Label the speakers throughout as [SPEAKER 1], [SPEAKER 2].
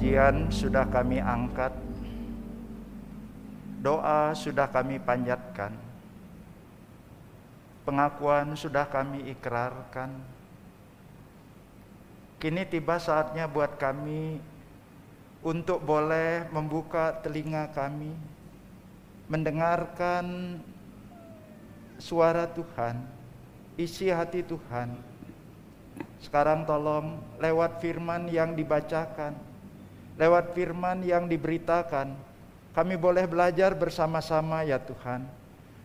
[SPEAKER 1] pujian sudah kami angkat, doa sudah kami panjatkan, pengakuan sudah kami ikrarkan. Kini tiba saatnya buat kami untuk boleh membuka telinga kami, mendengarkan suara Tuhan, isi hati Tuhan. Sekarang tolong lewat firman yang dibacakan, lewat firman yang diberitakan, kami boleh belajar bersama-sama ya Tuhan.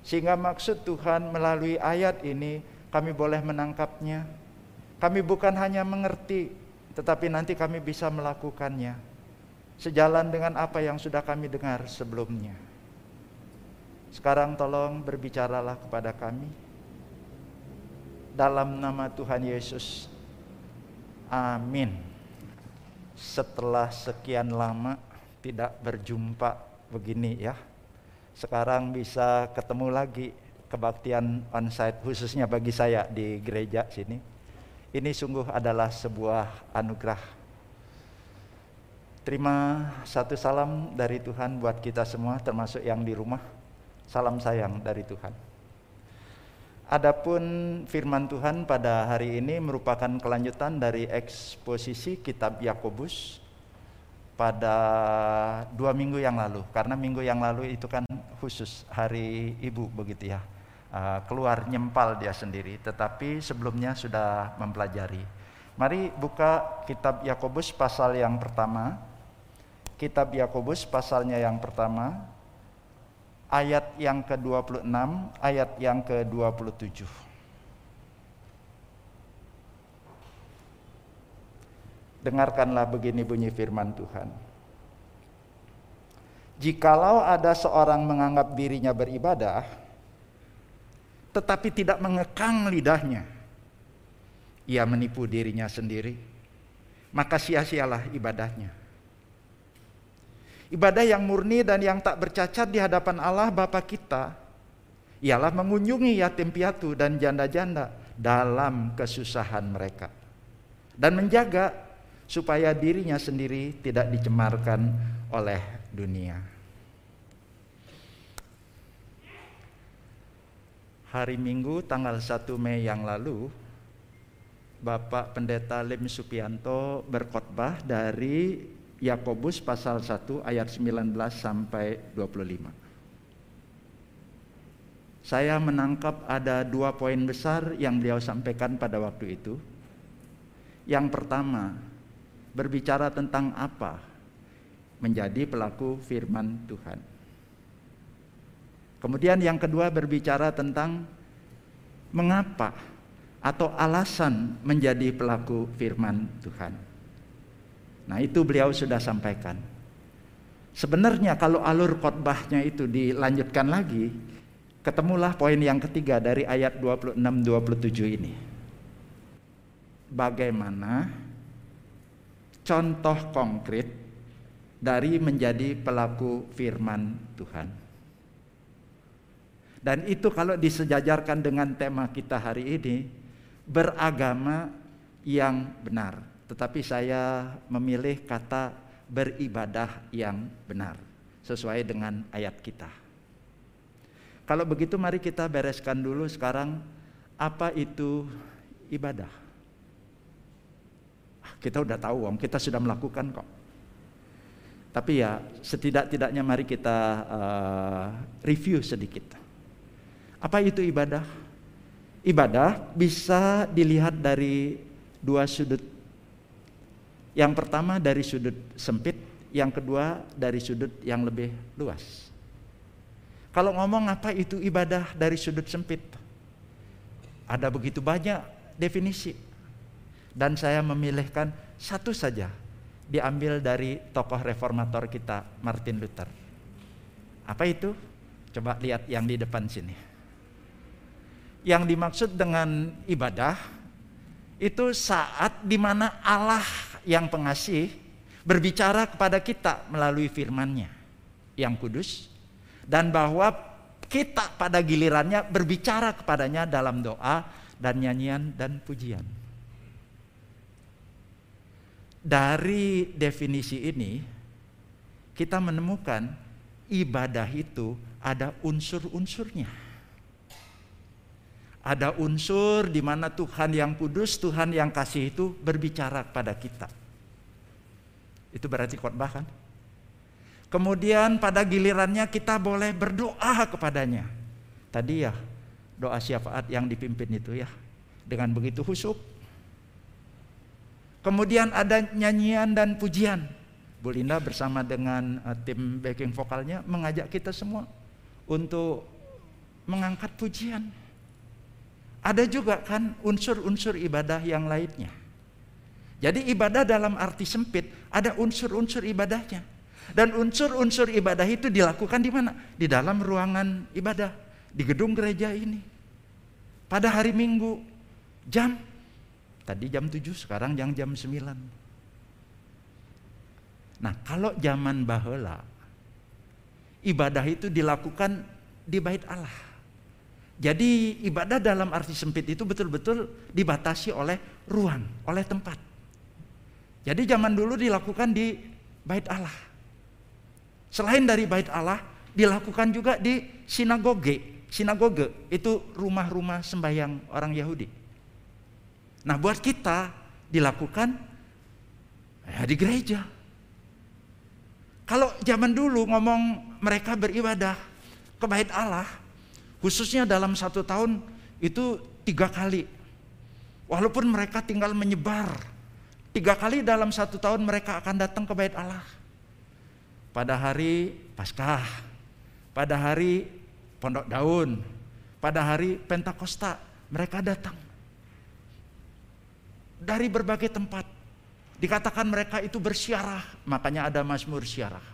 [SPEAKER 1] Sehingga maksud Tuhan melalui ayat ini kami boleh menangkapnya. Kami bukan hanya mengerti, tetapi nanti kami bisa melakukannya sejalan dengan apa yang sudah kami dengar sebelumnya. Sekarang tolong berbicaralah kepada kami dalam nama Tuhan Yesus. Amin. Setelah sekian lama tidak berjumpa begini ya. Sekarang bisa ketemu lagi kebaktian onsite khususnya bagi saya di gereja sini. Ini sungguh adalah sebuah anugerah Terima satu salam dari Tuhan buat kita semua termasuk yang di rumah. Salam sayang dari Tuhan. Adapun firman Tuhan pada hari ini merupakan kelanjutan dari eksposisi kitab Yakobus pada dua minggu yang lalu. Karena minggu yang lalu itu kan khusus hari ibu begitu ya. Ah, keluar nyempal dia sendiri, tetapi sebelumnya sudah mempelajari. Mari buka kitab Yakobus pasal yang pertama kitab Yakobus pasalnya yang pertama ayat yang ke-26 ayat yang ke-27. Dengarkanlah begini bunyi firman Tuhan. Jikalau ada seorang menganggap dirinya beribadah tetapi tidak mengekang lidahnya ia menipu dirinya sendiri maka sia-sialah ibadahnya Ibadah yang murni dan yang tak bercacat di hadapan Allah Bapa kita ialah mengunjungi yatim piatu dan janda-janda dalam kesusahan mereka dan menjaga supaya dirinya sendiri tidak dicemarkan oleh dunia. Hari Minggu tanggal 1 Mei yang lalu Bapak Pendeta Lim Supianto berkhotbah dari Yakobus pasal 1 ayat 19 sampai 25. Saya menangkap ada dua poin besar yang beliau sampaikan pada waktu itu. Yang pertama, berbicara tentang apa menjadi pelaku firman Tuhan. Kemudian yang kedua berbicara tentang mengapa atau alasan menjadi pelaku firman Tuhan. Nah, itu beliau sudah sampaikan. Sebenarnya kalau alur khotbahnya itu dilanjutkan lagi, ketemulah poin yang ketiga dari ayat 26 27 ini. Bagaimana contoh konkret dari menjadi pelaku firman Tuhan. Dan itu kalau disejajarkan dengan tema kita hari ini, beragama yang benar. Tetapi saya memilih kata beribadah yang benar sesuai dengan ayat kita. Kalau begitu mari kita bereskan dulu sekarang apa itu ibadah. Ah, kita udah tahu om, kita sudah melakukan kok. Tapi ya setidak-tidaknya mari kita uh, review sedikit. Apa itu ibadah? Ibadah bisa dilihat dari dua sudut yang pertama dari sudut sempit, yang kedua dari sudut yang lebih luas. Kalau ngomong apa itu ibadah dari sudut sempit? Ada begitu banyak definisi. Dan saya memilihkan satu saja diambil dari tokoh reformator kita Martin Luther. Apa itu? Coba lihat yang di depan sini. Yang dimaksud dengan ibadah itu saat di mana Allah yang pengasih berbicara kepada kita melalui firman-Nya yang kudus dan bahwa kita pada gilirannya berbicara kepadanya dalam doa dan nyanyian dan pujian. dari definisi ini kita menemukan ibadah itu ada unsur-unsurnya. Ada unsur di mana Tuhan yang kudus, Tuhan yang kasih itu berbicara kepada kita. Itu berarti khotbah kan? Kemudian pada gilirannya kita boleh berdoa kepadanya. Tadi ya doa syafaat yang dipimpin itu ya. Dengan begitu husuk. Kemudian ada nyanyian dan pujian. Bu Linda bersama dengan uh, tim backing vokalnya mengajak kita semua untuk mengangkat pujian. Ada juga kan unsur-unsur ibadah yang lainnya. Jadi ibadah dalam arti sempit ada unsur-unsur ibadahnya. Dan unsur-unsur ibadah itu dilakukan di mana? Di dalam ruangan ibadah, di gedung gereja ini. Pada hari Minggu, jam tadi jam 7, sekarang yang jam 9. Nah, kalau zaman bahula ibadah itu dilakukan di bait Allah. Jadi ibadah dalam arti sempit itu betul-betul dibatasi oleh ruang, oleh tempat. Jadi zaman dulu dilakukan di bait Allah. Selain dari bait Allah, dilakukan juga di sinagoge. Sinagoge itu rumah-rumah sembahyang orang Yahudi. Nah, buat kita dilakukan ya di gereja. Kalau zaman dulu ngomong mereka beribadah ke bait Allah, Khususnya dalam satu tahun itu tiga kali. Walaupun mereka tinggal menyebar. Tiga kali dalam satu tahun mereka akan datang ke bait Allah. Pada hari Paskah, pada hari Pondok Daun, pada hari Pentakosta, mereka datang. Dari berbagai tempat. Dikatakan mereka itu bersiarah, makanya ada Mazmur siarah.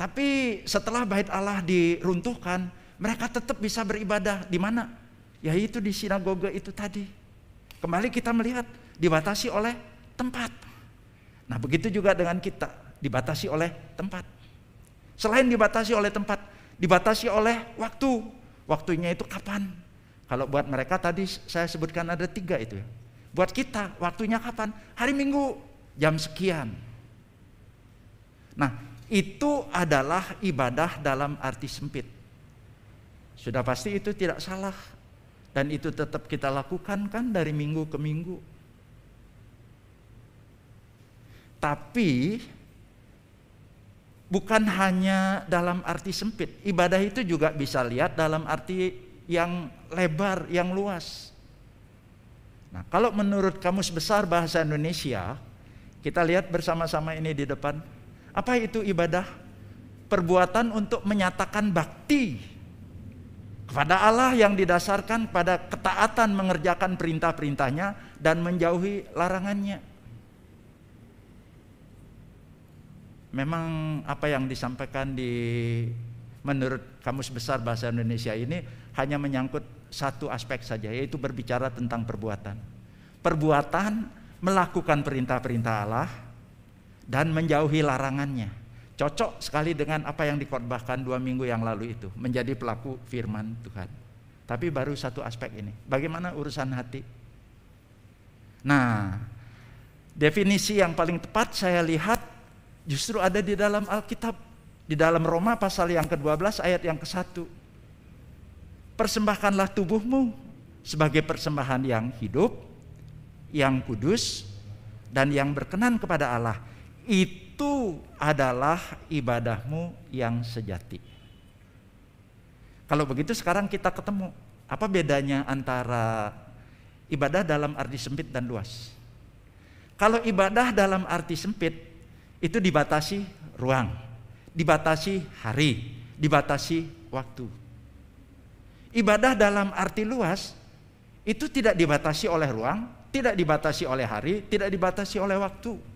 [SPEAKER 1] Tapi setelah bait Allah diruntuhkan, mereka tetap bisa beribadah di mana? Yaitu di sinagoga itu tadi. Kembali kita melihat dibatasi oleh tempat. Nah, begitu juga dengan kita, dibatasi oleh tempat. Selain dibatasi oleh tempat, dibatasi oleh waktu. Waktunya itu kapan? Kalau buat mereka tadi saya sebutkan ada tiga itu ya. Buat kita, waktunya kapan? Hari Minggu, jam sekian. Nah, itu adalah ibadah dalam arti sempit. Sudah pasti itu tidak salah. Dan itu tetap kita lakukan kan dari minggu ke minggu. Tapi bukan hanya dalam arti sempit. Ibadah itu juga bisa lihat dalam arti yang lebar, yang luas. Nah, kalau menurut Kamus Besar Bahasa Indonesia, kita lihat bersama-sama ini di depan. Apa itu ibadah? Perbuatan untuk menyatakan bakti kepada Allah yang didasarkan pada ketaatan mengerjakan perintah-perintahnya dan menjauhi larangannya. Memang apa yang disampaikan di menurut Kamus Besar Bahasa Indonesia ini hanya menyangkut satu aspek saja yaitu berbicara tentang perbuatan. Perbuatan melakukan perintah-perintah Allah dan menjauhi larangannya. Cocok sekali dengan apa yang dikhotbahkan dua minggu yang lalu itu. Menjadi pelaku firman Tuhan. Tapi baru satu aspek ini. Bagaimana urusan hati? Nah, definisi yang paling tepat saya lihat justru ada di dalam Alkitab. Di dalam Roma pasal yang ke-12 ayat yang ke-1. Persembahkanlah tubuhmu sebagai persembahan yang hidup, yang kudus, dan yang berkenan kepada Allah. Itu itu adalah ibadahmu yang sejati. Kalau begitu sekarang kita ketemu. Apa bedanya antara ibadah dalam arti sempit dan luas? Kalau ibadah dalam arti sempit itu dibatasi ruang, dibatasi hari, dibatasi waktu. Ibadah dalam arti luas itu tidak dibatasi oleh ruang, tidak dibatasi oleh hari, tidak dibatasi oleh waktu.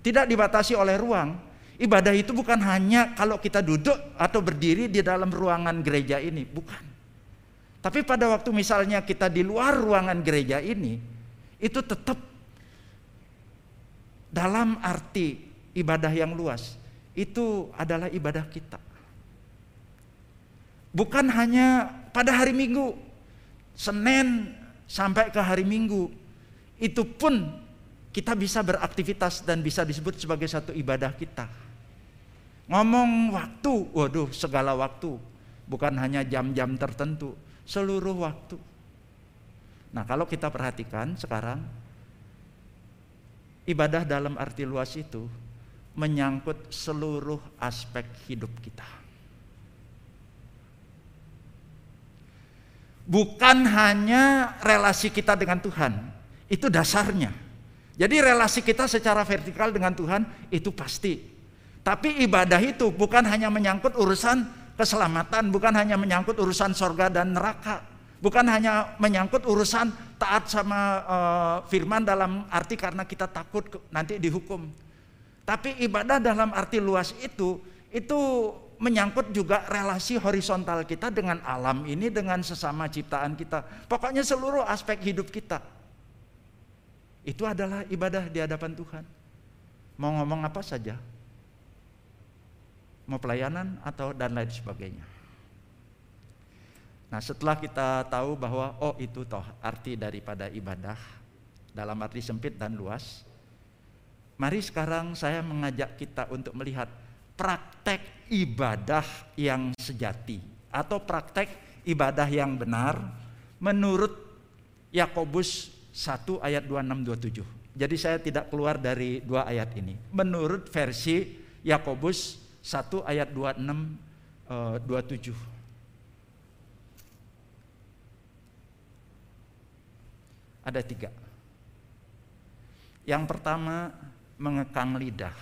[SPEAKER 1] Tidak dibatasi oleh ruang. Ibadah itu bukan hanya kalau kita duduk atau berdiri di dalam ruangan gereja ini, bukan. Tapi pada waktu misalnya kita di luar ruangan gereja ini, itu tetap dalam arti ibadah yang luas. Itu adalah ibadah kita. Bukan hanya pada hari Minggu, Senin sampai ke hari Minggu, itu pun kita bisa beraktivitas dan bisa disebut sebagai satu ibadah kita. Ngomong waktu, waduh segala waktu, bukan hanya jam-jam tertentu, seluruh waktu. Nah, kalau kita perhatikan sekarang ibadah dalam arti luas itu menyangkut seluruh aspek hidup kita. Bukan hanya relasi kita dengan Tuhan, itu dasarnya. Jadi relasi kita secara vertikal dengan Tuhan itu pasti. Tapi ibadah itu bukan hanya menyangkut urusan keselamatan, bukan hanya menyangkut urusan sorga dan neraka, bukan hanya menyangkut urusan taat sama uh, firman dalam arti karena kita takut nanti dihukum. Tapi ibadah dalam arti luas itu itu menyangkut juga relasi horizontal kita dengan alam ini dengan sesama ciptaan kita. Pokoknya seluruh aspek hidup kita. Itu adalah ibadah di hadapan Tuhan. Mau ngomong apa saja. Mau pelayanan atau dan lain sebagainya. Nah, setelah kita tahu bahwa oh itu toh arti daripada ibadah dalam arti sempit dan luas, Mari sekarang saya mengajak kita untuk melihat praktek ibadah yang sejati atau praktek ibadah yang benar menurut Yakobus 1 ayat 26 27. Jadi saya tidak keluar dari dua ayat ini. Menurut versi Yakobus 1 ayat 26 27. Ada tiga. Yang pertama mengekang lidah.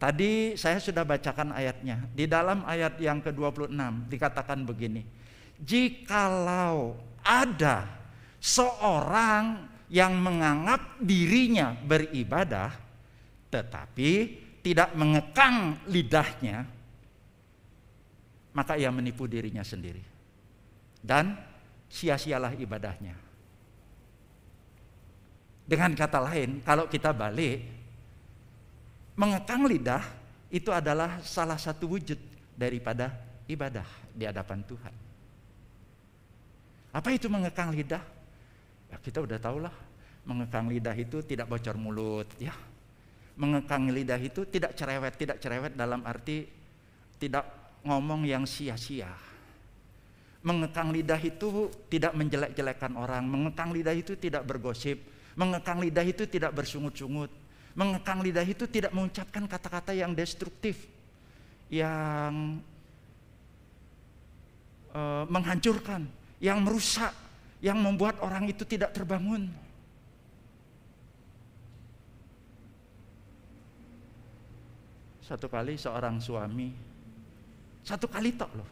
[SPEAKER 1] Tadi saya sudah bacakan ayatnya. Di dalam ayat yang ke-26 dikatakan begini. Jikalau ada seorang yang menganggap dirinya beribadah tetapi tidak mengekang lidahnya maka ia menipu dirinya sendiri dan sia-sialah ibadahnya dengan kata lain, kalau kita balik, mengekang lidah itu adalah salah satu wujud daripada ibadah di hadapan Tuhan. Apa itu mengekang lidah? Ya, kita udah tahu lah, mengekang lidah itu tidak bocor mulut, ya. Mengekang lidah itu tidak cerewet, tidak cerewet dalam arti tidak ngomong yang sia-sia. Mengekang lidah itu tidak menjelek-jelekan orang, mengekang lidah itu tidak bergosip, Mengekang lidah itu tidak bersungut-sungut. Mengekang lidah itu tidak mengucapkan kata-kata yang destruktif, yang uh, menghancurkan, yang merusak, yang membuat orang itu tidak terbangun. Satu kali seorang suami, satu kali tok loh,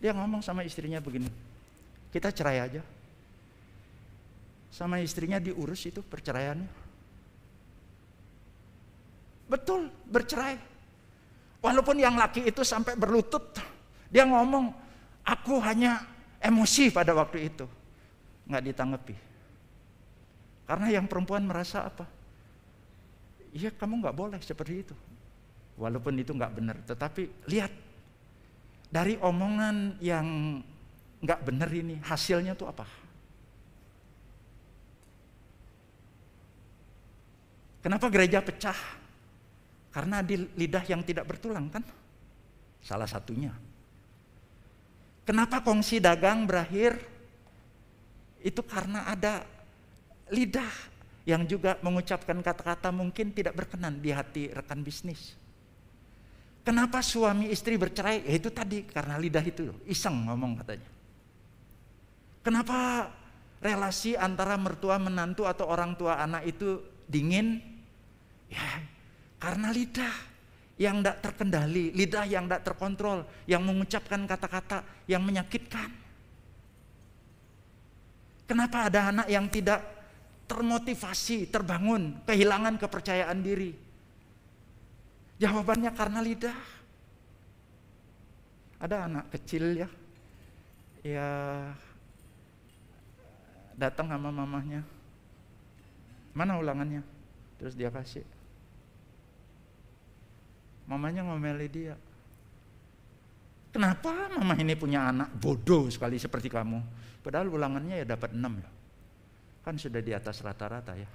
[SPEAKER 1] dia ngomong sama istrinya begini, kita cerai aja sama istrinya diurus itu perceraiannya. Betul, bercerai. Walaupun yang laki itu sampai berlutut, dia ngomong, aku hanya emosi pada waktu itu. Nggak ditanggapi. Karena yang perempuan merasa apa? Iya kamu nggak boleh seperti itu. Walaupun itu nggak benar. Tetapi lihat, dari omongan yang nggak benar ini, hasilnya tuh apa? Kenapa gereja pecah? Karena di lidah yang tidak bertulang kan? Salah satunya. Kenapa kongsi dagang berakhir? Itu karena ada lidah yang juga mengucapkan kata-kata mungkin tidak berkenan di hati rekan bisnis. Kenapa suami istri bercerai? Ya itu tadi karena lidah itu iseng ngomong katanya. Kenapa relasi antara mertua menantu atau orang tua anak itu dingin? Ya, karena lidah yang tidak terkendali, lidah yang tidak terkontrol, yang mengucapkan kata-kata yang menyakitkan. Kenapa ada anak yang tidak termotivasi, terbangun, kehilangan kepercayaan diri? Jawabannya karena lidah. Ada anak kecil ya, ya datang sama mamahnya. Mana ulangannya? Terus dia kasih. Mamanya ngomeli dia. Kenapa mama ini punya anak bodoh sekali seperti kamu? Padahal ulangannya ya dapat enam ya. Kan sudah di atas rata-rata ya.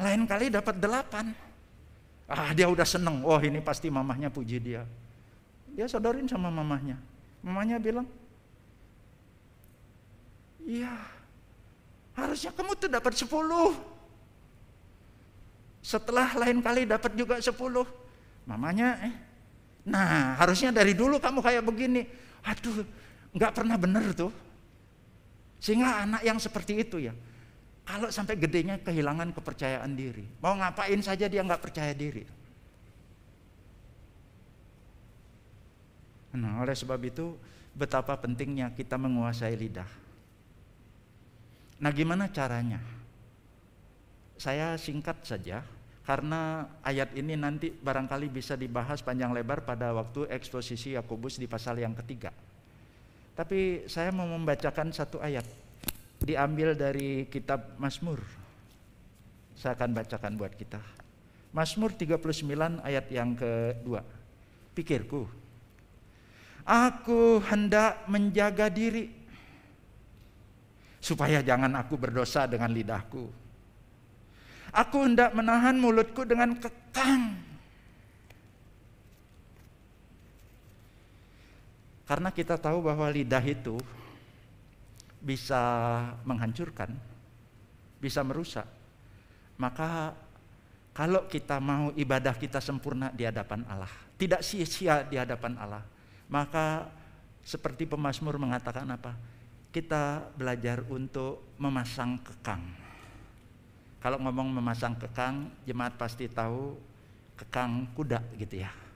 [SPEAKER 1] Lain kali dapat delapan. Ah dia udah seneng, oh, ini pasti mamahnya puji dia. Dia sodorin sama mamahnya. Mamahnya bilang, iya harusnya kamu tuh dapat sepuluh. Setelah lain kali dapat juga sepuluh. Mamanya, eh, nah harusnya dari dulu kamu kayak begini. Aduh, nggak pernah bener tuh. Sehingga anak yang seperti itu ya, kalau sampai gedenya kehilangan kepercayaan diri, mau ngapain saja dia nggak percaya diri. Nah, oleh sebab itu betapa pentingnya kita menguasai lidah. Nah, gimana caranya? Saya singkat saja karena ayat ini nanti barangkali bisa dibahas panjang lebar pada waktu eksposisi Yakobus di pasal yang ketiga. Tapi saya mau membacakan satu ayat diambil dari kitab Mazmur. Saya akan bacakan buat kita. Mazmur 39 ayat yang kedua. Pikirku, aku hendak menjaga diri supaya jangan aku berdosa dengan lidahku. Aku hendak menahan mulutku dengan kekang. Karena kita tahu bahwa lidah itu bisa menghancurkan, bisa merusak. Maka kalau kita mau ibadah kita sempurna di hadapan Allah, tidak sia-sia di hadapan Allah, maka seperti pemazmur mengatakan apa? Kita belajar untuk memasang kekang. Kalau ngomong memasang kekang, jemaat pasti tahu kekang kuda gitu ya.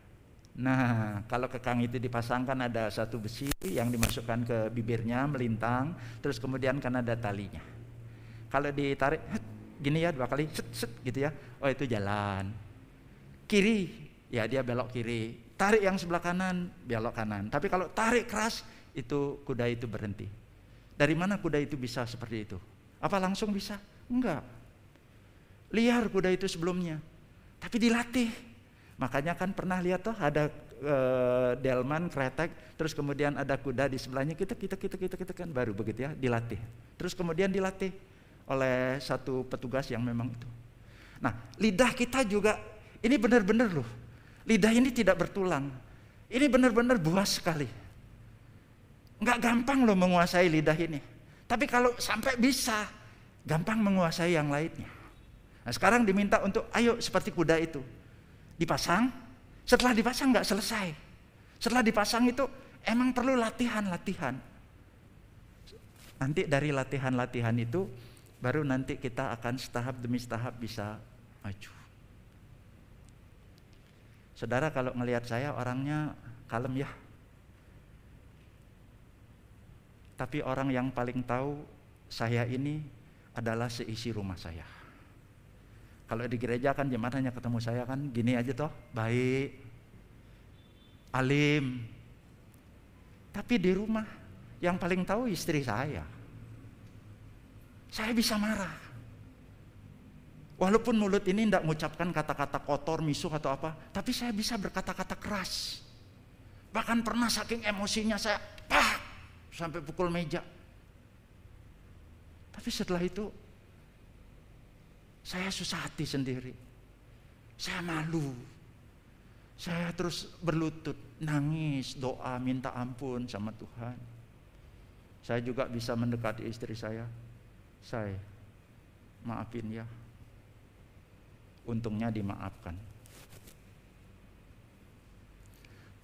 [SPEAKER 1] Nah, kalau kekang itu dipasangkan ada satu besi yang dimasukkan ke bibirnya melintang, terus kemudian kan ada talinya. Kalau ditarik gini ya dua kali set set gitu ya. Oh itu jalan. Kiri, ya dia belok kiri. Tarik yang sebelah kanan, belok kanan. Tapi kalau tarik keras itu kuda itu berhenti. Dari mana kuda itu bisa seperti itu? Apa langsung bisa? Enggak. Liar kuda itu sebelumnya. Tapi dilatih Makanya kan pernah lihat tuh ada e, delman, kretek, terus kemudian ada kuda di sebelahnya kita kita kita kita kita kan baru begitu ya dilatih. Terus kemudian dilatih oleh satu petugas yang memang itu. Nah lidah kita juga ini benar-benar loh. Lidah ini tidak bertulang. Ini benar-benar buas sekali. Nggak gampang loh menguasai lidah ini. Tapi kalau sampai bisa, gampang menguasai yang lainnya. Nah sekarang diminta untuk ayo seperti kuda itu dipasang, setelah dipasang nggak selesai. Setelah dipasang itu emang perlu latihan-latihan. Nanti dari latihan-latihan itu baru nanti kita akan setahap demi setahap bisa maju. Saudara kalau ngelihat saya orangnya kalem ya. Tapi orang yang paling tahu saya ini adalah seisi rumah saya. Kalau di gereja kan jemaat hanya ketemu saya kan gini aja toh, baik, alim. Tapi di rumah yang paling tahu istri saya. Saya bisa marah. Walaupun mulut ini tidak mengucapkan kata-kata kotor, misuh atau apa, tapi saya bisa berkata-kata keras. Bahkan pernah saking emosinya saya pak sampai pukul meja. Tapi setelah itu saya susah hati sendiri. Saya malu. Saya terus berlutut, nangis, doa, minta ampun sama Tuhan. Saya juga bisa mendekati istri saya. Saya maafin ya. Untungnya dimaafkan.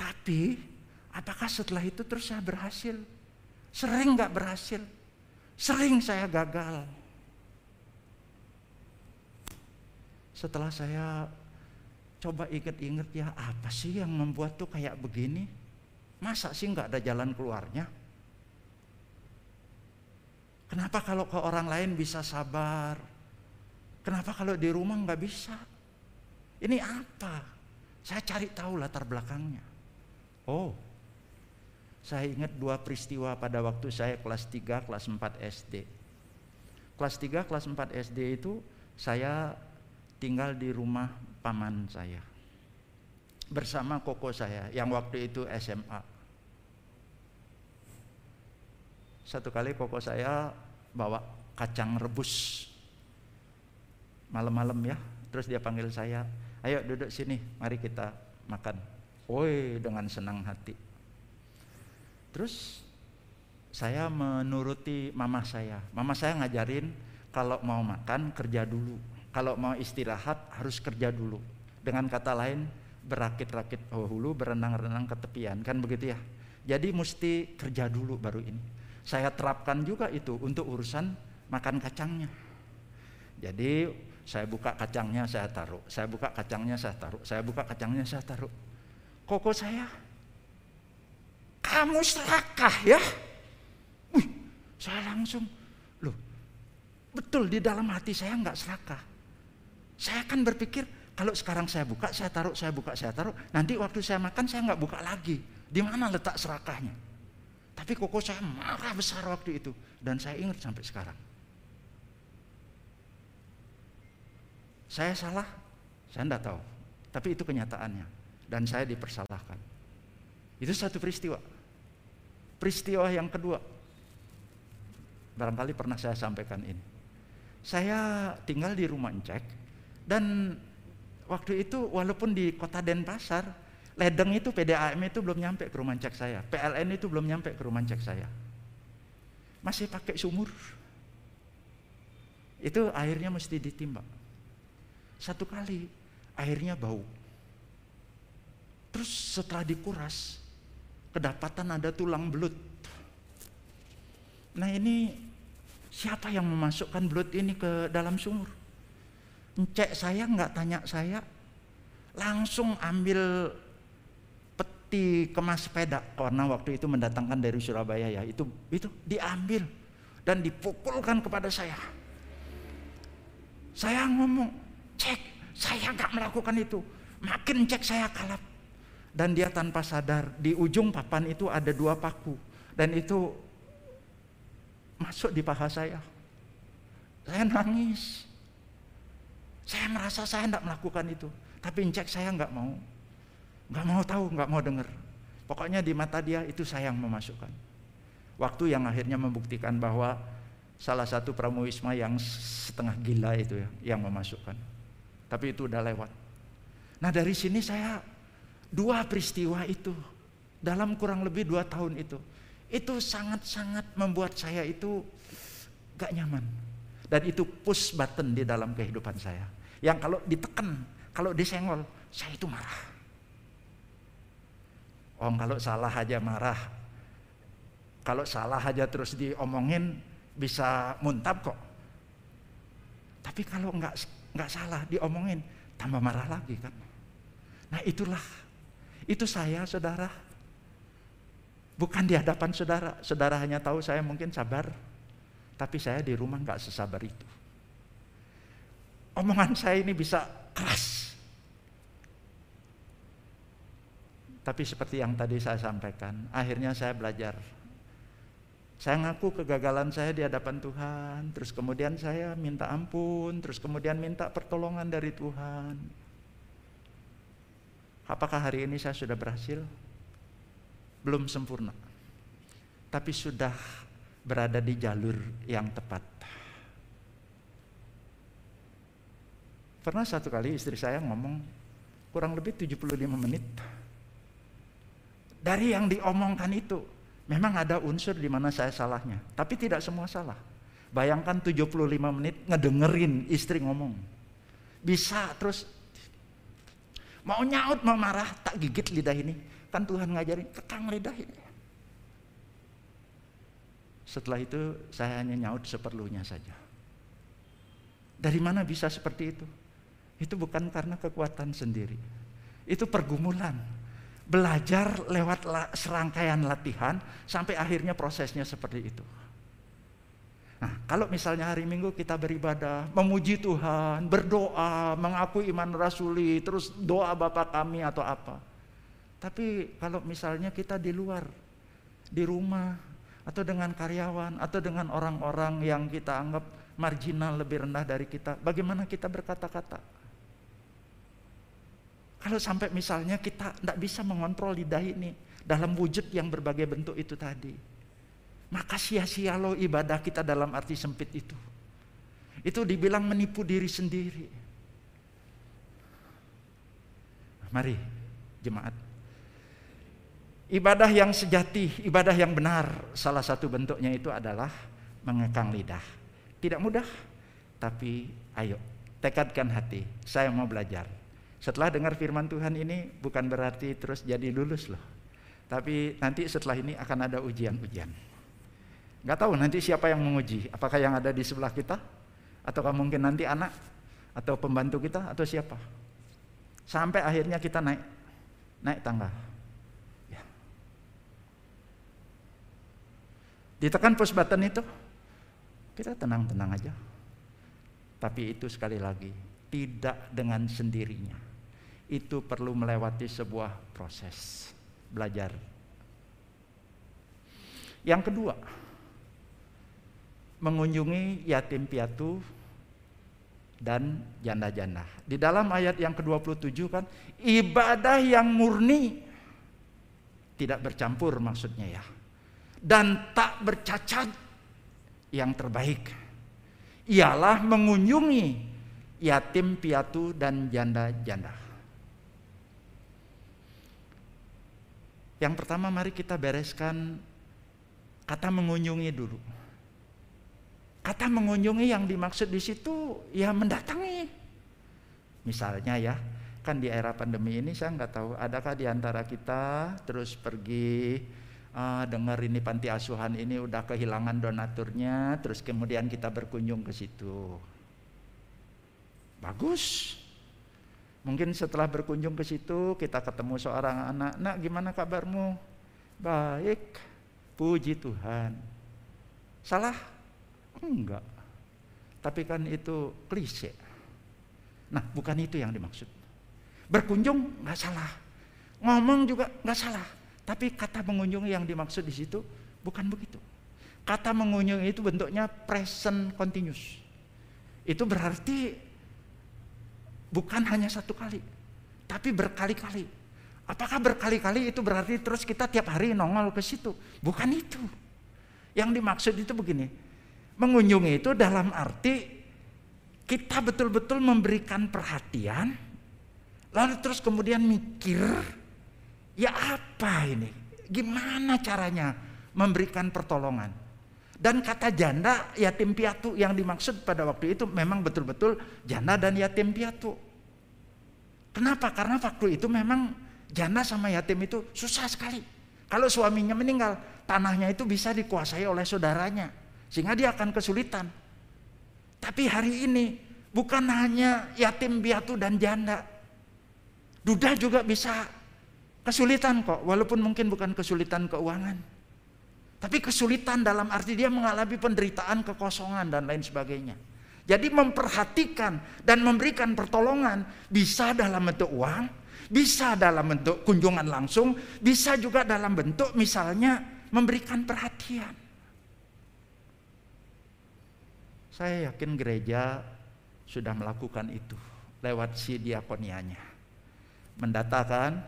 [SPEAKER 1] Tapi apakah setelah itu terus saya berhasil? Sering nggak berhasil. Sering saya gagal. Setelah saya coba inget-inget ya apa sih yang membuat tuh kayak begini? Masa sih nggak ada jalan keluarnya? Kenapa kalau ke orang lain bisa sabar? Kenapa kalau di rumah nggak bisa? Ini apa? Saya cari tahu latar belakangnya. Oh saya ingat dua peristiwa pada waktu saya kelas 3 kelas 4 SD kelas 3 kelas 4 SD itu saya tinggal di rumah paman saya bersama koko saya yang waktu itu SMA. Satu kali koko saya bawa kacang rebus. malam-malam ya. Terus dia panggil saya, ayo duduk sini, mari kita makan. Woi dengan senang hati. Terus saya menuruti mama saya. Mama saya ngajarin kalau mau makan kerja dulu. Kalau mau istirahat harus kerja dulu. Dengan kata lain berakit-rakit hulu, berenang-renang ke tepian. Kan begitu ya. Jadi mesti kerja dulu baru ini. Saya terapkan juga itu untuk urusan makan kacangnya. Jadi saya buka kacangnya saya taruh, saya buka kacangnya saya taruh, saya buka kacangnya saya taruh. Koko saya, kamu serakah ya? Wih, saya langsung, loh, betul di dalam hati saya nggak serakah. Saya kan berpikir kalau sekarang saya buka, saya taruh, saya buka, saya taruh, nanti waktu saya makan saya nggak buka lagi. Di mana letak serakahnya? Tapi koko saya marah besar waktu itu dan saya ingat sampai sekarang. Saya salah, saya tidak tahu. Tapi itu kenyataannya. Dan saya dipersalahkan. Itu satu peristiwa. Peristiwa yang kedua. Barangkali pernah saya sampaikan ini. Saya tinggal di rumah Encek. Dan waktu itu walaupun di kota Denpasar, Ledeng itu PDAM itu belum nyampe ke rumah cek saya. PLN itu belum nyampe ke rumah cek saya. Masih pakai sumur. Itu airnya mesti ditimbang. Satu kali airnya bau. Terus setelah dikuras, kedapatan ada tulang belut. Nah ini siapa yang memasukkan belut ini ke dalam sumur? Cek saya nggak tanya saya, langsung ambil peti kemas sepeda. Karena waktu itu mendatangkan dari Surabaya ya itu itu diambil dan dipukulkan kepada saya. Saya ngomong, cek saya nggak melakukan itu. Makin cek saya kalap. Dan dia tanpa sadar di ujung papan itu ada dua paku. Dan itu masuk di paha saya. Saya nangis saya merasa saya tidak melakukan itu. Tapi cek saya nggak mau. Nggak mau tahu nggak mau dengar. Pokoknya di mata dia itu saya yang memasukkan. Waktu yang akhirnya membuktikan bahwa salah satu pramuisma yang setengah gila itu ya yang memasukkan. Tapi itu udah lewat. Nah dari sini saya dua peristiwa itu dalam kurang lebih dua tahun itu itu sangat-sangat membuat saya itu gak nyaman. Dan itu push button di dalam kehidupan saya yang kalau ditekan kalau disenggol saya itu marah om kalau salah aja marah kalau salah aja terus diomongin bisa muntab kok. Tapi kalau nggak nggak salah diomongin, tambah marah lagi kan. Nah itulah, itu saya saudara. Bukan di hadapan saudara, saudara hanya tahu saya mungkin sabar, tapi saya di rumah nggak sesabar itu. Omongan saya ini bisa keras. Tapi seperti yang tadi saya sampaikan, akhirnya saya belajar saya ngaku kegagalan saya di hadapan Tuhan, terus kemudian saya minta ampun, terus kemudian minta pertolongan dari Tuhan. Apakah hari ini saya sudah berhasil? Belum sempurna. Tapi sudah berada di jalur yang tepat. Pernah satu kali istri saya ngomong kurang lebih 75 menit. Dari yang diomongkan itu, Memang ada unsur di mana saya salahnya, tapi tidak semua salah. Bayangkan 75 menit ngedengerin istri ngomong. Bisa terus mau nyaut mau marah tak gigit lidah ini. Kan Tuhan ngajarin kekang lidah ini. Setelah itu saya hanya nyaut seperlunya saja. Dari mana bisa seperti itu? Itu bukan karena kekuatan sendiri. Itu pergumulan belajar lewat serangkaian latihan sampai akhirnya prosesnya seperti itu. Nah, kalau misalnya hari Minggu kita beribadah, memuji Tuhan, berdoa, mengaku iman rasuli, terus doa Bapak kami atau apa. Tapi kalau misalnya kita di luar, di rumah, atau dengan karyawan, atau dengan orang-orang yang kita anggap marginal lebih rendah dari kita, bagaimana kita berkata-kata? Kalau sampai misalnya kita tidak bisa mengontrol lidah ini dalam wujud yang berbagai bentuk itu tadi. Maka sia-sia loh ibadah kita dalam arti sempit itu. Itu dibilang menipu diri sendiri. Mari, jemaat. Ibadah yang sejati, ibadah yang benar, salah satu bentuknya itu adalah mengekang lidah. Tidak mudah, tapi ayo, tekadkan hati. Saya mau belajar. Setelah dengar firman Tuhan ini, bukan berarti terus jadi lulus loh. Tapi nanti setelah ini akan ada ujian-ujian. Gak tahu nanti siapa yang menguji. Apakah yang ada di sebelah kita? Ataukah mungkin nanti anak? Atau pembantu kita? Atau siapa? Sampai akhirnya kita naik naik tangga. Ya. Ditekan push button itu, kita tenang-tenang aja. Tapi itu sekali lagi tidak dengan sendirinya. Itu perlu melewati sebuah proses belajar. Yang kedua, mengunjungi yatim piatu dan janda-janda. Di dalam ayat yang ke-27 kan ibadah yang murni tidak bercampur maksudnya ya. Dan tak bercacat yang terbaik ialah mengunjungi yatim piatu dan janda-janda. Yang pertama mari kita bereskan kata mengunjungi dulu. Kata mengunjungi yang dimaksud di situ ya mendatangi. Misalnya ya, kan di era pandemi ini saya nggak tahu adakah di antara kita terus pergi uh, dengar ini panti asuhan ini udah kehilangan donaturnya, terus kemudian kita berkunjung ke situ. Bagus. Mungkin setelah berkunjung ke situ kita ketemu seorang anak, "Nak, gimana kabarmu?" "Baik." Puji Tuhan. Salah? Enggak. Tapi kan itu klise. Nah, bukan itu yang dimaksud. Berkunjung nggak salah. Ngomong juga nggak salah. Tapi kata mengunjungi yang dimaksud di situ bukan begitu. Kata mengunjungi itu bentuknya present continuous. Itu berarti Bukan hanya satu kali, tapi berkali-kali. Apakah berkali-kali itu berarti terus kita tiap hari nongol ke situ? Bukan itu. Yang dimaksud itu begini. Mengunjungi itu dalam arti kita betul-betul memberikan perhatian, lalu terus kemudian mikir, ya apa ini? Gimana caranya memberikan pertolongan? Dan kata janda yatim piatu yang dimaksud pada waktu itu memang betul-betul janda dan yatim piatu. Kenapa? Karena waktu itu memang janda sama yatim itu susah sekali. Kalau suaminya meninggal, tanahnya itu bisa dikuasai oleh saudaranya. Sehingga dia akan kesulitan. Tapi hari ini bukan hanya yatim piatu dan janda. Duda juga bisa kesulitan kok, walaupun mungkin bukan kesulitan keuangan. Tapi kesulitan dalam arti dia mengalami penderitaan, kekosongan dan lain sebagainya. Jadi memperhatikan dan memberikan pertolongan bisa dalam bentuk uang, bisa dalam bentuk kunjungan langsung, bisa juga dalam bentuk misalnya memberikan perhatian. Saya yakin gereja sudah melakukan itu lewat si diakonianya. Mendatakan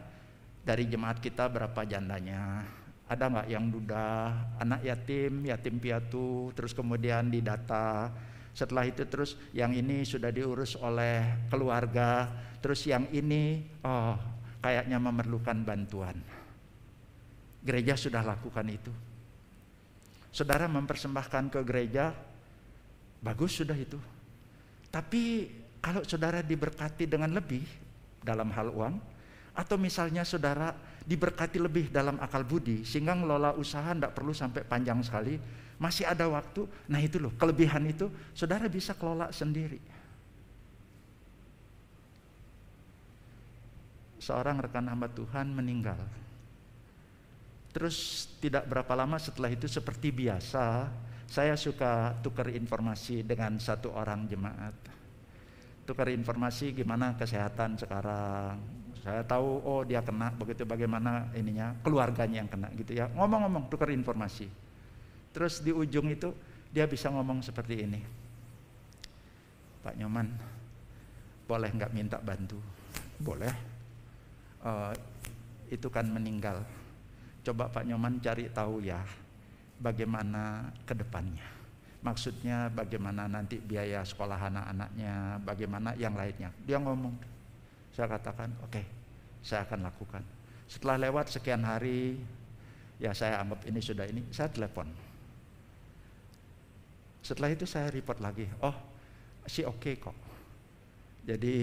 [SPEAKER 1] dari jemaat kita berapa jandanya, ada nggak yang duda, anak yatim, yatim piatu, terus kemudian didata. Setelah itu terus yang ini sudah diurus oleh keluarga, terus yang ini oh kayaknya memerlukan bantuan. Gereja sudah lakukan itu. Saudara mempersembahkan ke gereja, bagus sudah itu. Tapi kalau saudara diberkati dengan lebih dalam hal uang, atau misalnya saudara diberkati lebih dalam akal budi sehingga ngelola usaha tidak perlu sampai panjang sekali masih ada waktu nah itu loh kelebihan itu saudara bisa kelola sendiri. Seorang rekan hamba Tuhan meninggal. Terus tidak berapa lama setelah itu seperti biasa saya suka tukar informasi dengan satu orang jemaat. Tukar informasi gimana kesehatan sekarang saya tahu oh dia kena begitu bagaimana ininya keluarganya yang kena gitu ya. Ngomong-ngomong tukar informasi. Terus di ujung itu dia bisa ngomong seperti ini. Pak Nyoman, boleh nggak minta bantu? Boleh. Uh, itu kan meninggal. Coba Pak Nyoman cari tahu ya bagaimana ke depannya. Maksudnya bagaimana nanti biaya sekolah anak-anaknya, bagaimana yang lainnya. Dia ngomong. Saya katakan, oke, okay, saya akan lakukan. Setelah lewat sekian hari, ya saya anggap ini sudah ini, saya telepon. Setelah itu saya report lagi, oh si oke okay kok. Jadi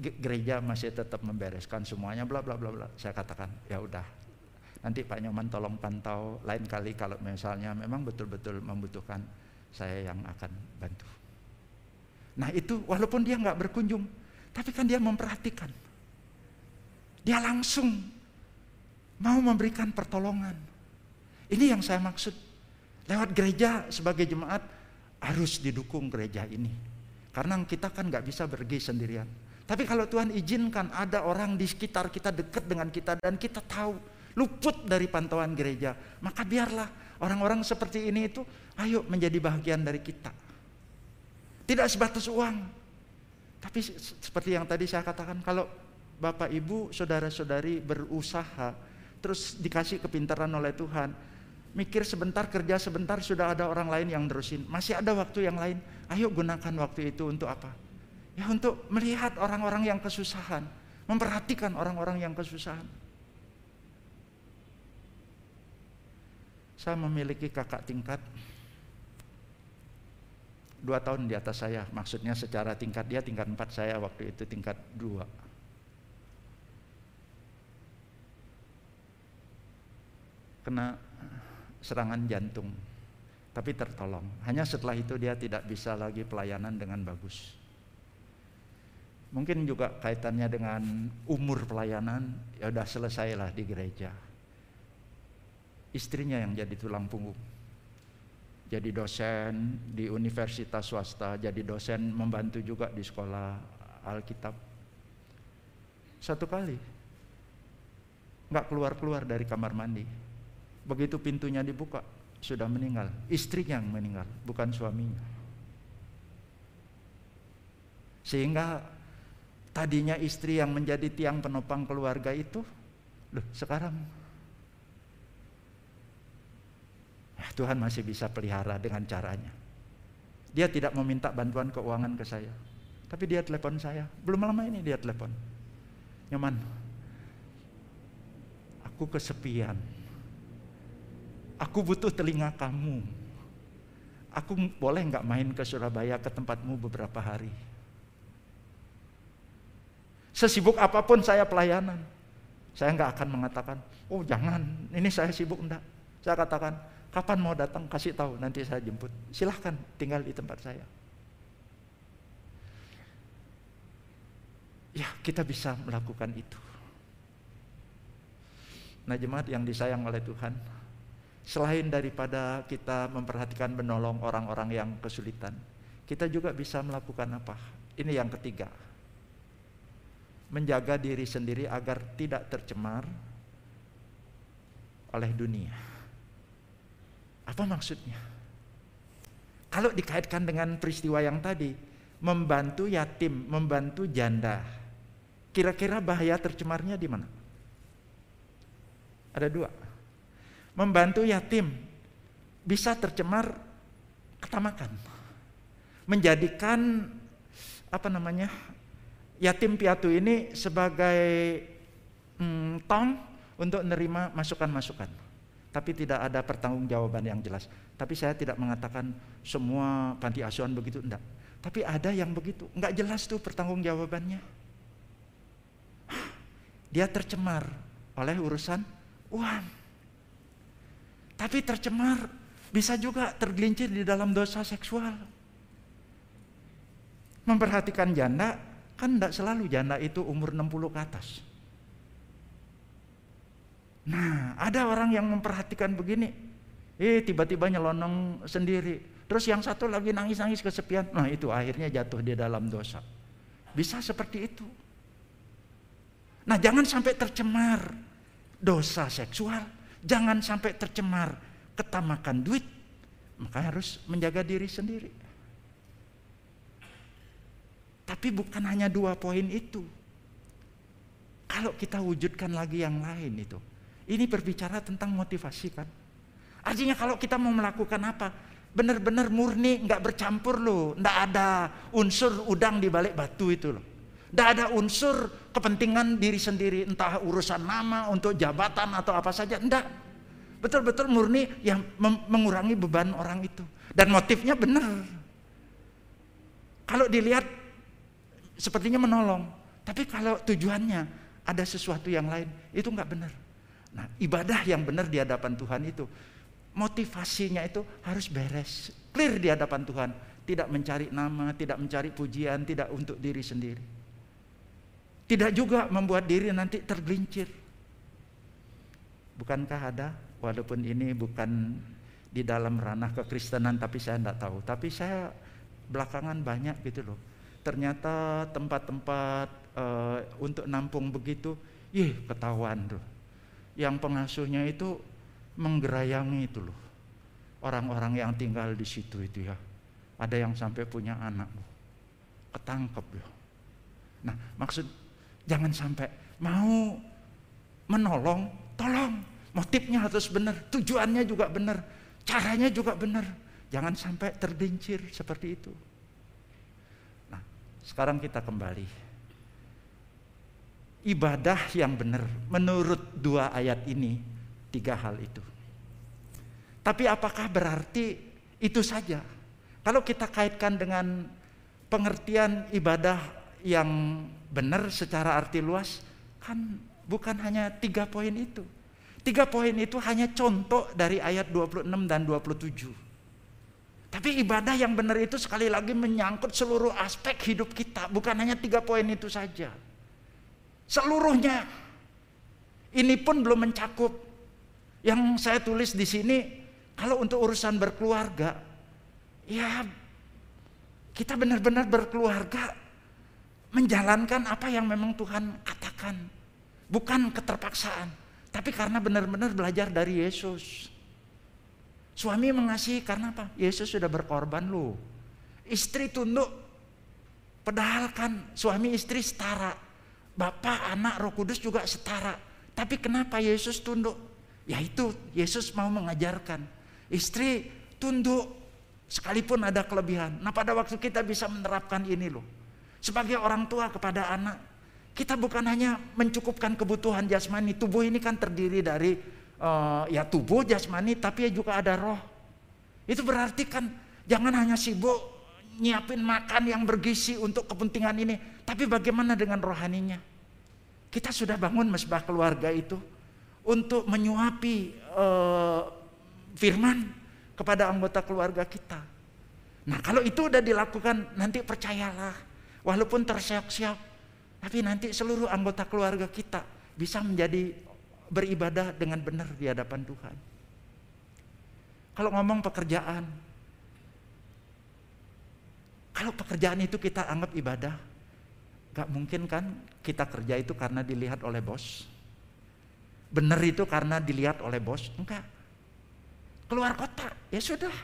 [SPEAKER 1] gereja masih tetap membereskan semuanya bla bla bla bla. Saya katakan, ya udah, Nanti Pak Nyoman tolong pantau lain kali kalau misalnya memang betul-betul membutuhkan saya yang akan bantu. Nah itu walaupun dia nggak berkunjung, tapi kan dia memperhatikan. Dia langsung mau memberikan pertolongan. Ini yang saya maksud. Lewat gereja sebagai jemaat harus didukung gereja ini. Karena kita kan nggak bisa pergi sendirian. Tapi kalau Tuhan izinkan ada orang di sekitar kita dekat dengan kita dan kita tahu luput dari pantauan gereja, maka biarlah orang-orang seperti ini itu ayo menjadi bagian dari kita. Tidak sebatas uang. Tapi seperti yang tadi saya katakan kalau Bapak Ibu, saudara-saudari berusaha terus dikasih kepintaran oleh Tuhan, mikir sebentar kerja sebentar sudah ada orang lain yang terusin. Masih ada waktu yang lain. Ayo gunakan waktu itu untuk apa? Ya untuk melihat orang-orang yang kesusahan, memperhatikan orang-orang yang kesusahan. Saya memiliki kakak tingkat dua tahun di atas saya, maksudnya secara tingkat dia tingkat empat saya waktu itu tingkat dua. Kena serangan jantung, tapi tertolong. Hanya setelah itu dia tidak bisa lagi pelayanan dengan bagus. Mungkin juga kaitannya dengan umur pelayanan, ya udah selesailah di gereja istrinya yang jadi tulang punggung. Jadi dosen di universitas swasta, jadi dosen membantu juga di sekolah Alkitab. Satu kali, nggak keluar-keluar dari kamar mandi. Begitu pintunya dibuka, sudah meninggal. Istrinya yang meninggal, bukan suaminya. Sehingga tadinya istri yang menjadi tiang penopang keluarga itu, loh sekarang Tuhan masih bisa pelihara dengan caranya. Dia tidak meminta bantuan keuangan ke saya. Tapi dia telepon saya. Belum lama ini dia telepon. Nyaman. Aku kesepian. Aku butuh telinga kamu. Aku boleh nggak main ke Surabaya ke tempatmu beberapa hari. Sesibuk apa pun saya pelayanan. Saya nggak akan mengatakan, oh jangan, ini saya sibuk enggak. Saya katakan, Kapan mau datang kasih tahu nanti saya jemput. Silahkan tinggal di tempat saya. Ya kita bisa melakukan itu. Nah jemaat yang disayang oleh Tuhan. Selain daripada kita memperhatikan menolong orang-orang yang kesulitan. Kita juga bisa melakukan apa? Ini yang ketiga. Menjaga diri sendiri agar tidak tercemar oleh dunia. Apa maksudnya? Kalau dikaitkan dengan peristiwa yang tadi, membantu yatim, membantu janda. Kira-kira bahaya tercemarnya di mana? Ada dua. Membantu yatim bisa tercemar ketamakan. Menjadikan apa namanya? Yatim piatu ini sebagai hmm, tong untuk menerima masukan-masukan tapi tidak ada pertanggungjawaban yang jelas. Tapi saya tidak mengatakan semua panti asuhan begitu, enggak. Tapi ada yang begitu, enggak jelas tuh pertanggungjawabannya. Dia tercemar oleh urusan uang. Tapi tercemar bisa juga tergelincir di dalam dosa seksual. Memperhatikan janda, kan enggak selalu janda itu umur 60 ke atas. Nah, ada orang yang memperhatikan begini. Eh, tiba-tiba nyelonong sendiri. Terus yang satu lagi nangis-nangis kesepian. Nah, itu akhirnya jatuh di dalam dosa. Bisa seperti itu. Nah, jangan sampai tercemar dosa seksual. Jangan sampai tercemar ketamakan duit. Maka harus menjaga diri sendiri. Tapi bukan hanya dua poin itu. Kalau kita wujudkan lagi yang lain itu, ini berbicara tentang motivasi kan. Artinya kalau kita mau melakukan apa, benar-benar murni, nggak bercampur loh, nggak ada unsur udang di balik batu itu loh. Nggak ada unsur kepentingan diri sendiri, entah urusan nama, untuk jabatan atau apa saja, enggak. Betul-betul murni yang mengurangi beban orang itu. Dan motifnya benar. Kalau dilihat sepertinya menolong, tapi kalau tujuannya ada sesuatu yang lain, itu nggak benar. Nah, ibadah yang benar di hadapan Tuhan itu motivasinya itu harus beres, clear di hadapan Tuhan, tidak mencari nama, tidak mencari pujian, tidak untuk diri sendiri. Tidak juga membuat diri nanti tergelincir. Bukankah ada walaupun ini bukan di dalam ranah kekristenan tapi saya tidak tahu, tapi saya belakangan banyak gitu loh. Ternyata tempat-tempat uh, untuk nampung begitu, ih ketahuan tuh. Yang pengasuhnya itu menggerayangi itu loh. Orang-orang yang tinggal di situ itu ya. Ada yang sampai punya anak. Ketangkep ya. Nah maksud jangan sampai mau menolong, tolong. Motifnya harus benar, tujuannya juga benar, caranya juga benar. Jangan sampai tergelincir seperti itu. Nah, sekarang kita kembali. Ibadah yang benar menurut dua ayat ini Tiga hal itu. Tapi apakah berarti itu saja? Kalau kita kaitkan dengan pengertian ibadah yang benar secara arti luas, kan bukan hanya tiga poin itu. Tiga poin itu hanya contoh dari ayat 26 dan 27. Tapi ibadah yang benar itu sekali lagi menyangkut seluruh aspek hidup kita, bukan hanya tiga poin itu saja. Seluruhnya. Ini pun belum mencakup yang saya tulis di sini, kalau untuk urusan berkeluarga, ya kita benar-benar berkeluarga menjalankan apa yang memang Tuhan katakan. Bukan keterpaksaan, tapi karena benar-benar belajar dari Yesus. Suami mengasihi karena apa? Yesus sudah berkorban loh. Istri tunduk. Padahal kan suami istri setara. Bapak, anak, roh kudus juga setara. Tapi kenapa Yesus tunduk? Ya itu Yesus mau mengajarkan. Istri tunduk sekalipun ada kelebihan. Nah pada waktu kita bisa menerapkan ini loh. Sebagai orang tua kepada anak. Kita bukan hanya mencukupkan kebutuhan jasmani. Tubuh ini kan terdiri dari uh, ya tubuh jasmani tapi juga ada roh. Itu berarti kan jangan hanya sibuk nyiapin makan yang bergizi untuk kepentingan ini. Tapi bagaimana dengan rohaninya? Kita sudah bangun mesbah keluarga itu untuk menyuapi uh, firman kepada anggota keluarga kita. Nah kalau itu udah dilakukan nanti percayalah walaupun terseok-seok tapi nanti seluruh anggota keluarga kita bisa menjadi beribadah dengan benar di hadapan Tuhan. Kalau ngomong pekerjaan, kalau pekerjaan itu kita anggap ibadah, gak mungkin kan kita kerja itu karena dilihat oleh bos. Benar itu karena dilihat oleh bos? Enggak. Keluar kota, ya sudah.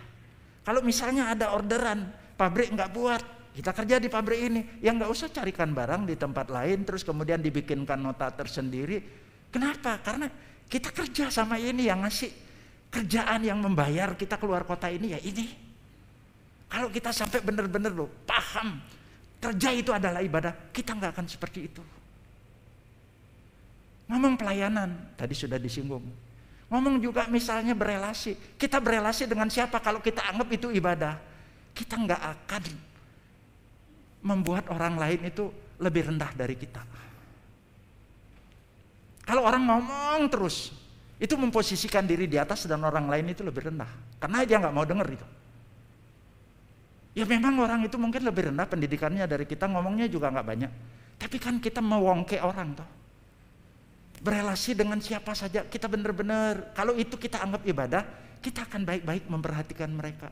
[SPEAKER 1] Kalau misalnya ada orderan, pabrik enggak buat, kita kerja di pabrik ini, ya enggak usah carikan barang di tempat lain, terus kemudian dibikinkan nota tersendiri. Kenapa? Karena kita kerja sama ini yang ngasih kerjaan yang membayar kita keluar kota ini ya ini. Kalau kita sampai benar-benar loh paham kerja itu adalah ibadah, kita nggak akan seperti itu. Ngomong pelayanan, tadi sudah disinggung. Ngomong juga misalnya berelasi. Kita berelasi dengan siapa kalau kita anggap itu ibadah. Kita nggak akan membuat orang lain itu lebih rendah dari kita. Kalau orang ngomong terus, itu memposisikan diri di atas dan orang lain itu lebih rendah. Karena dia nggak mau denger itu. Ya memang orang itu mungkin lebih rendah pendidikannya dari kita, ngomongnya juga nggak banyak. Tapi kan kita mewongke orang toh berelasi dengan siapa saja, kita benar-benar kalau itu kita anggap ibadah, kita akan baik-baik memperhatikan mereka.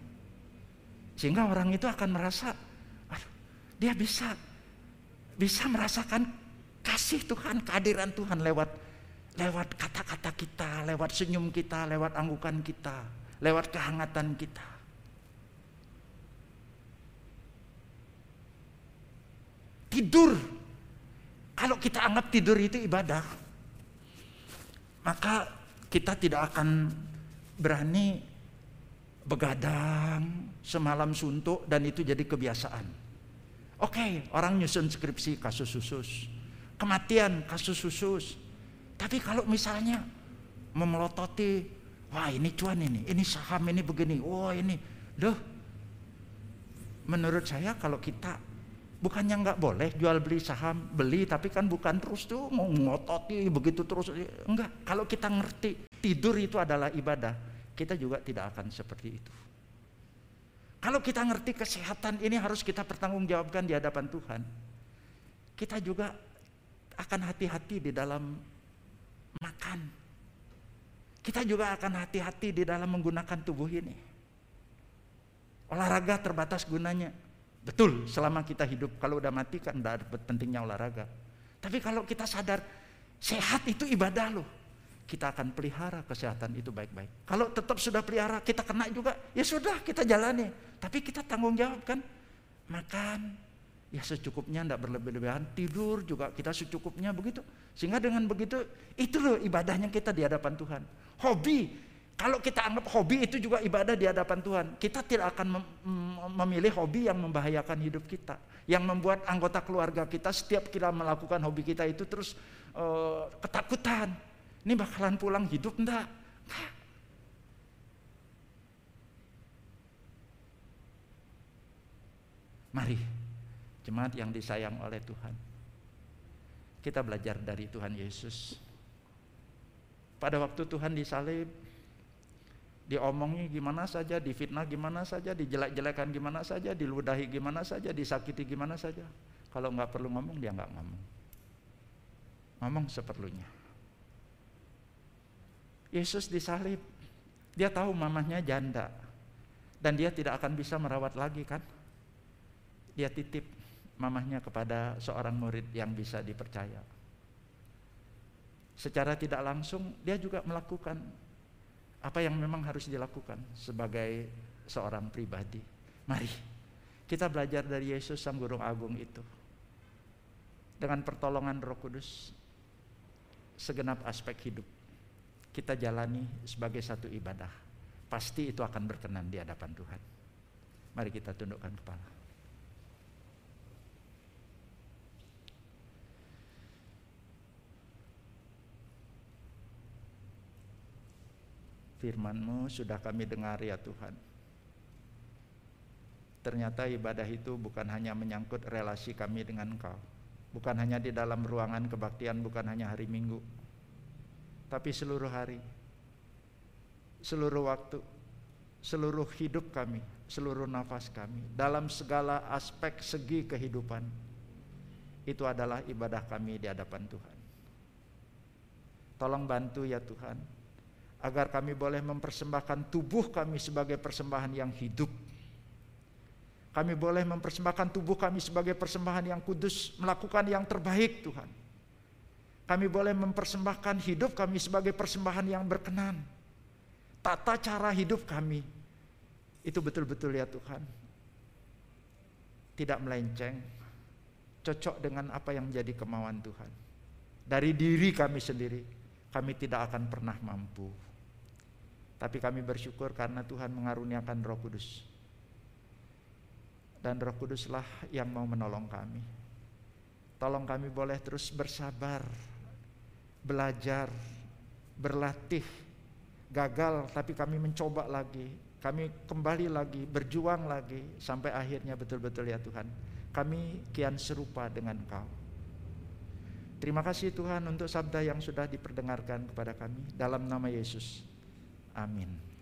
[SPEAKER 1] Sehingga orang itu akan merasa, aduh, dia bisa bisa merasakan kasih Tuhan, kehadiran Tuhan lewat lewat kata-kata kita, lewat senyum kita, lewat anggukan kita, lewat kehangatan kita. Tidur. Kalau kita anggap tidur itu ibadah, maka kita tidak akan berani begadang semalam suntuk dan itu jadi kebiasaan. Oke, orang nyusun skripsi kasus khusus, kematian kasus khusus. Tapi kalau misalnya memelototi, wah ini cuan ini, ini saham ini begini, wah ini, loh. Menurut saya kalau kita bukannya nggak boleh jual beli saham, beli tapi kan bukan terus tuh mau ngototi begitu terus, enggak. Kalau kita ngerti tidur itu adalah ibadah, kita juga tidak akan seperti itu. Kalau kita ngerti kesehatan ini harus kita pertanggungjawabkan di hadapan Tuhan. Kita juga akan hati-hati di dalam makan. Kita juga akan hati-hati di dalam menggunakan tubuh ini. Olahraga terbatas gunanya. Betul, selama kita hidup. Kalau udah mati kan udah dapat pentingnya olahraga. Tapi kalau kita sadar sehat itu ibadah loh kita akan pelihara kesehatan itu baik-baik. Kalau tetap sudah pelihara, kita kena juga, ya sudah kita jalani. Tapi kita tanggung jawab kan, makan, ya secukupnya, tidak berlebih-lebihan, tidur juga kita secukupnya begitu. Sehingga dengan begitu, itu loh ibadahnya kita di hadapan Tuhan. Hobi, kalau kita anggap hobi itu juga ibadah di hadapan Tuhan, kita tidak akan mem memilih hobi yang membahayakan hidup kita, yang membuat anggota keluarga kita setiap kita melakukan hobi kita itu terus uh, ketakutan ini bakalan pulang hidup enggak? Mari, jemaat yang disayang oleh Tuhan. Kita belajar dari Tuhan Yesus. Pada waktu Tuhan disalib, diomongi gimana saja, difitnah gimana saja, dijelek-jelekan gimana saja, diludahi gimana saja, disakiti gimana saja. Kalau nggak perlu ngomong, dia nggak ngomong. Ngomong seperlunya. Yesus disalib. Dia tahu mamahnya janda. Dan dia tidak akan bisa merawat lagi kan. Dia titip mamahnya kepada seorang murid yang bisa dipercaya. Secara tidak langsung dia juga melakukan apa yang memang harus dilakukan sebagai seorang pribadi. Mari kita belajar dari Yesus Sang Guru Agung itu. Dengan pertolongan Roh Kudus segenap aspek hidup kita jalani sebagai satu ibadah, pasti itu akan berkenan di hadapan Tuhan. Mari kita tundukkan kepala. Firman-Mu sudah kami dengar ya Tuhan. Ternyata ibadah itu bukan hanya menyangkut relasi kami dengan Engkau. Bukan hanya di dalam ruangan kebaktian, bukan hanya hari Minggu, tapi seluruh hari, seluruh waktu, seluruh hidup kami, seluruh nafas kami, dalam segala aspek segi kehidupan, itu adalah ibadah kami di hadapan Tuhan. Tolong bantu ya Tuhan, agar kami boleh mempersembahkan tubuh kami sebagai persembahan yang hidup. Kami boleh mempersembahkan tubuh kami sebagai persembahan yang kudus, melakukan yang terbaik Tuhan kami boleh mempersembahkan hidup kami sebagai persembahan yang berkenan. Tata cara hidup kami itu betul-betul ya Tuhan. Tidak melenceng, cocok dengan apa yang menjadi kemauan Tuhan. Dari diri kami sendiri, kami tidak akan pernah mampu. Tapi kami bersyukur karena Tuhan mengaruniakan Roh Kudus. Dan Roh Kuduslah yang mau menolong kami. Tolong kami boleh terus bersabar belajar, berlatih, gagal tapi kami mencoba lagi, kami kembali lagi, berjuang lagi sampai akhirnya betul-betul ya Tuhan, kami kian serupa dengan Kau. Terima kasih Tuhan untuk sabda yang sudah diperdengarkan kepada kami dalam nama Yesus. Amin.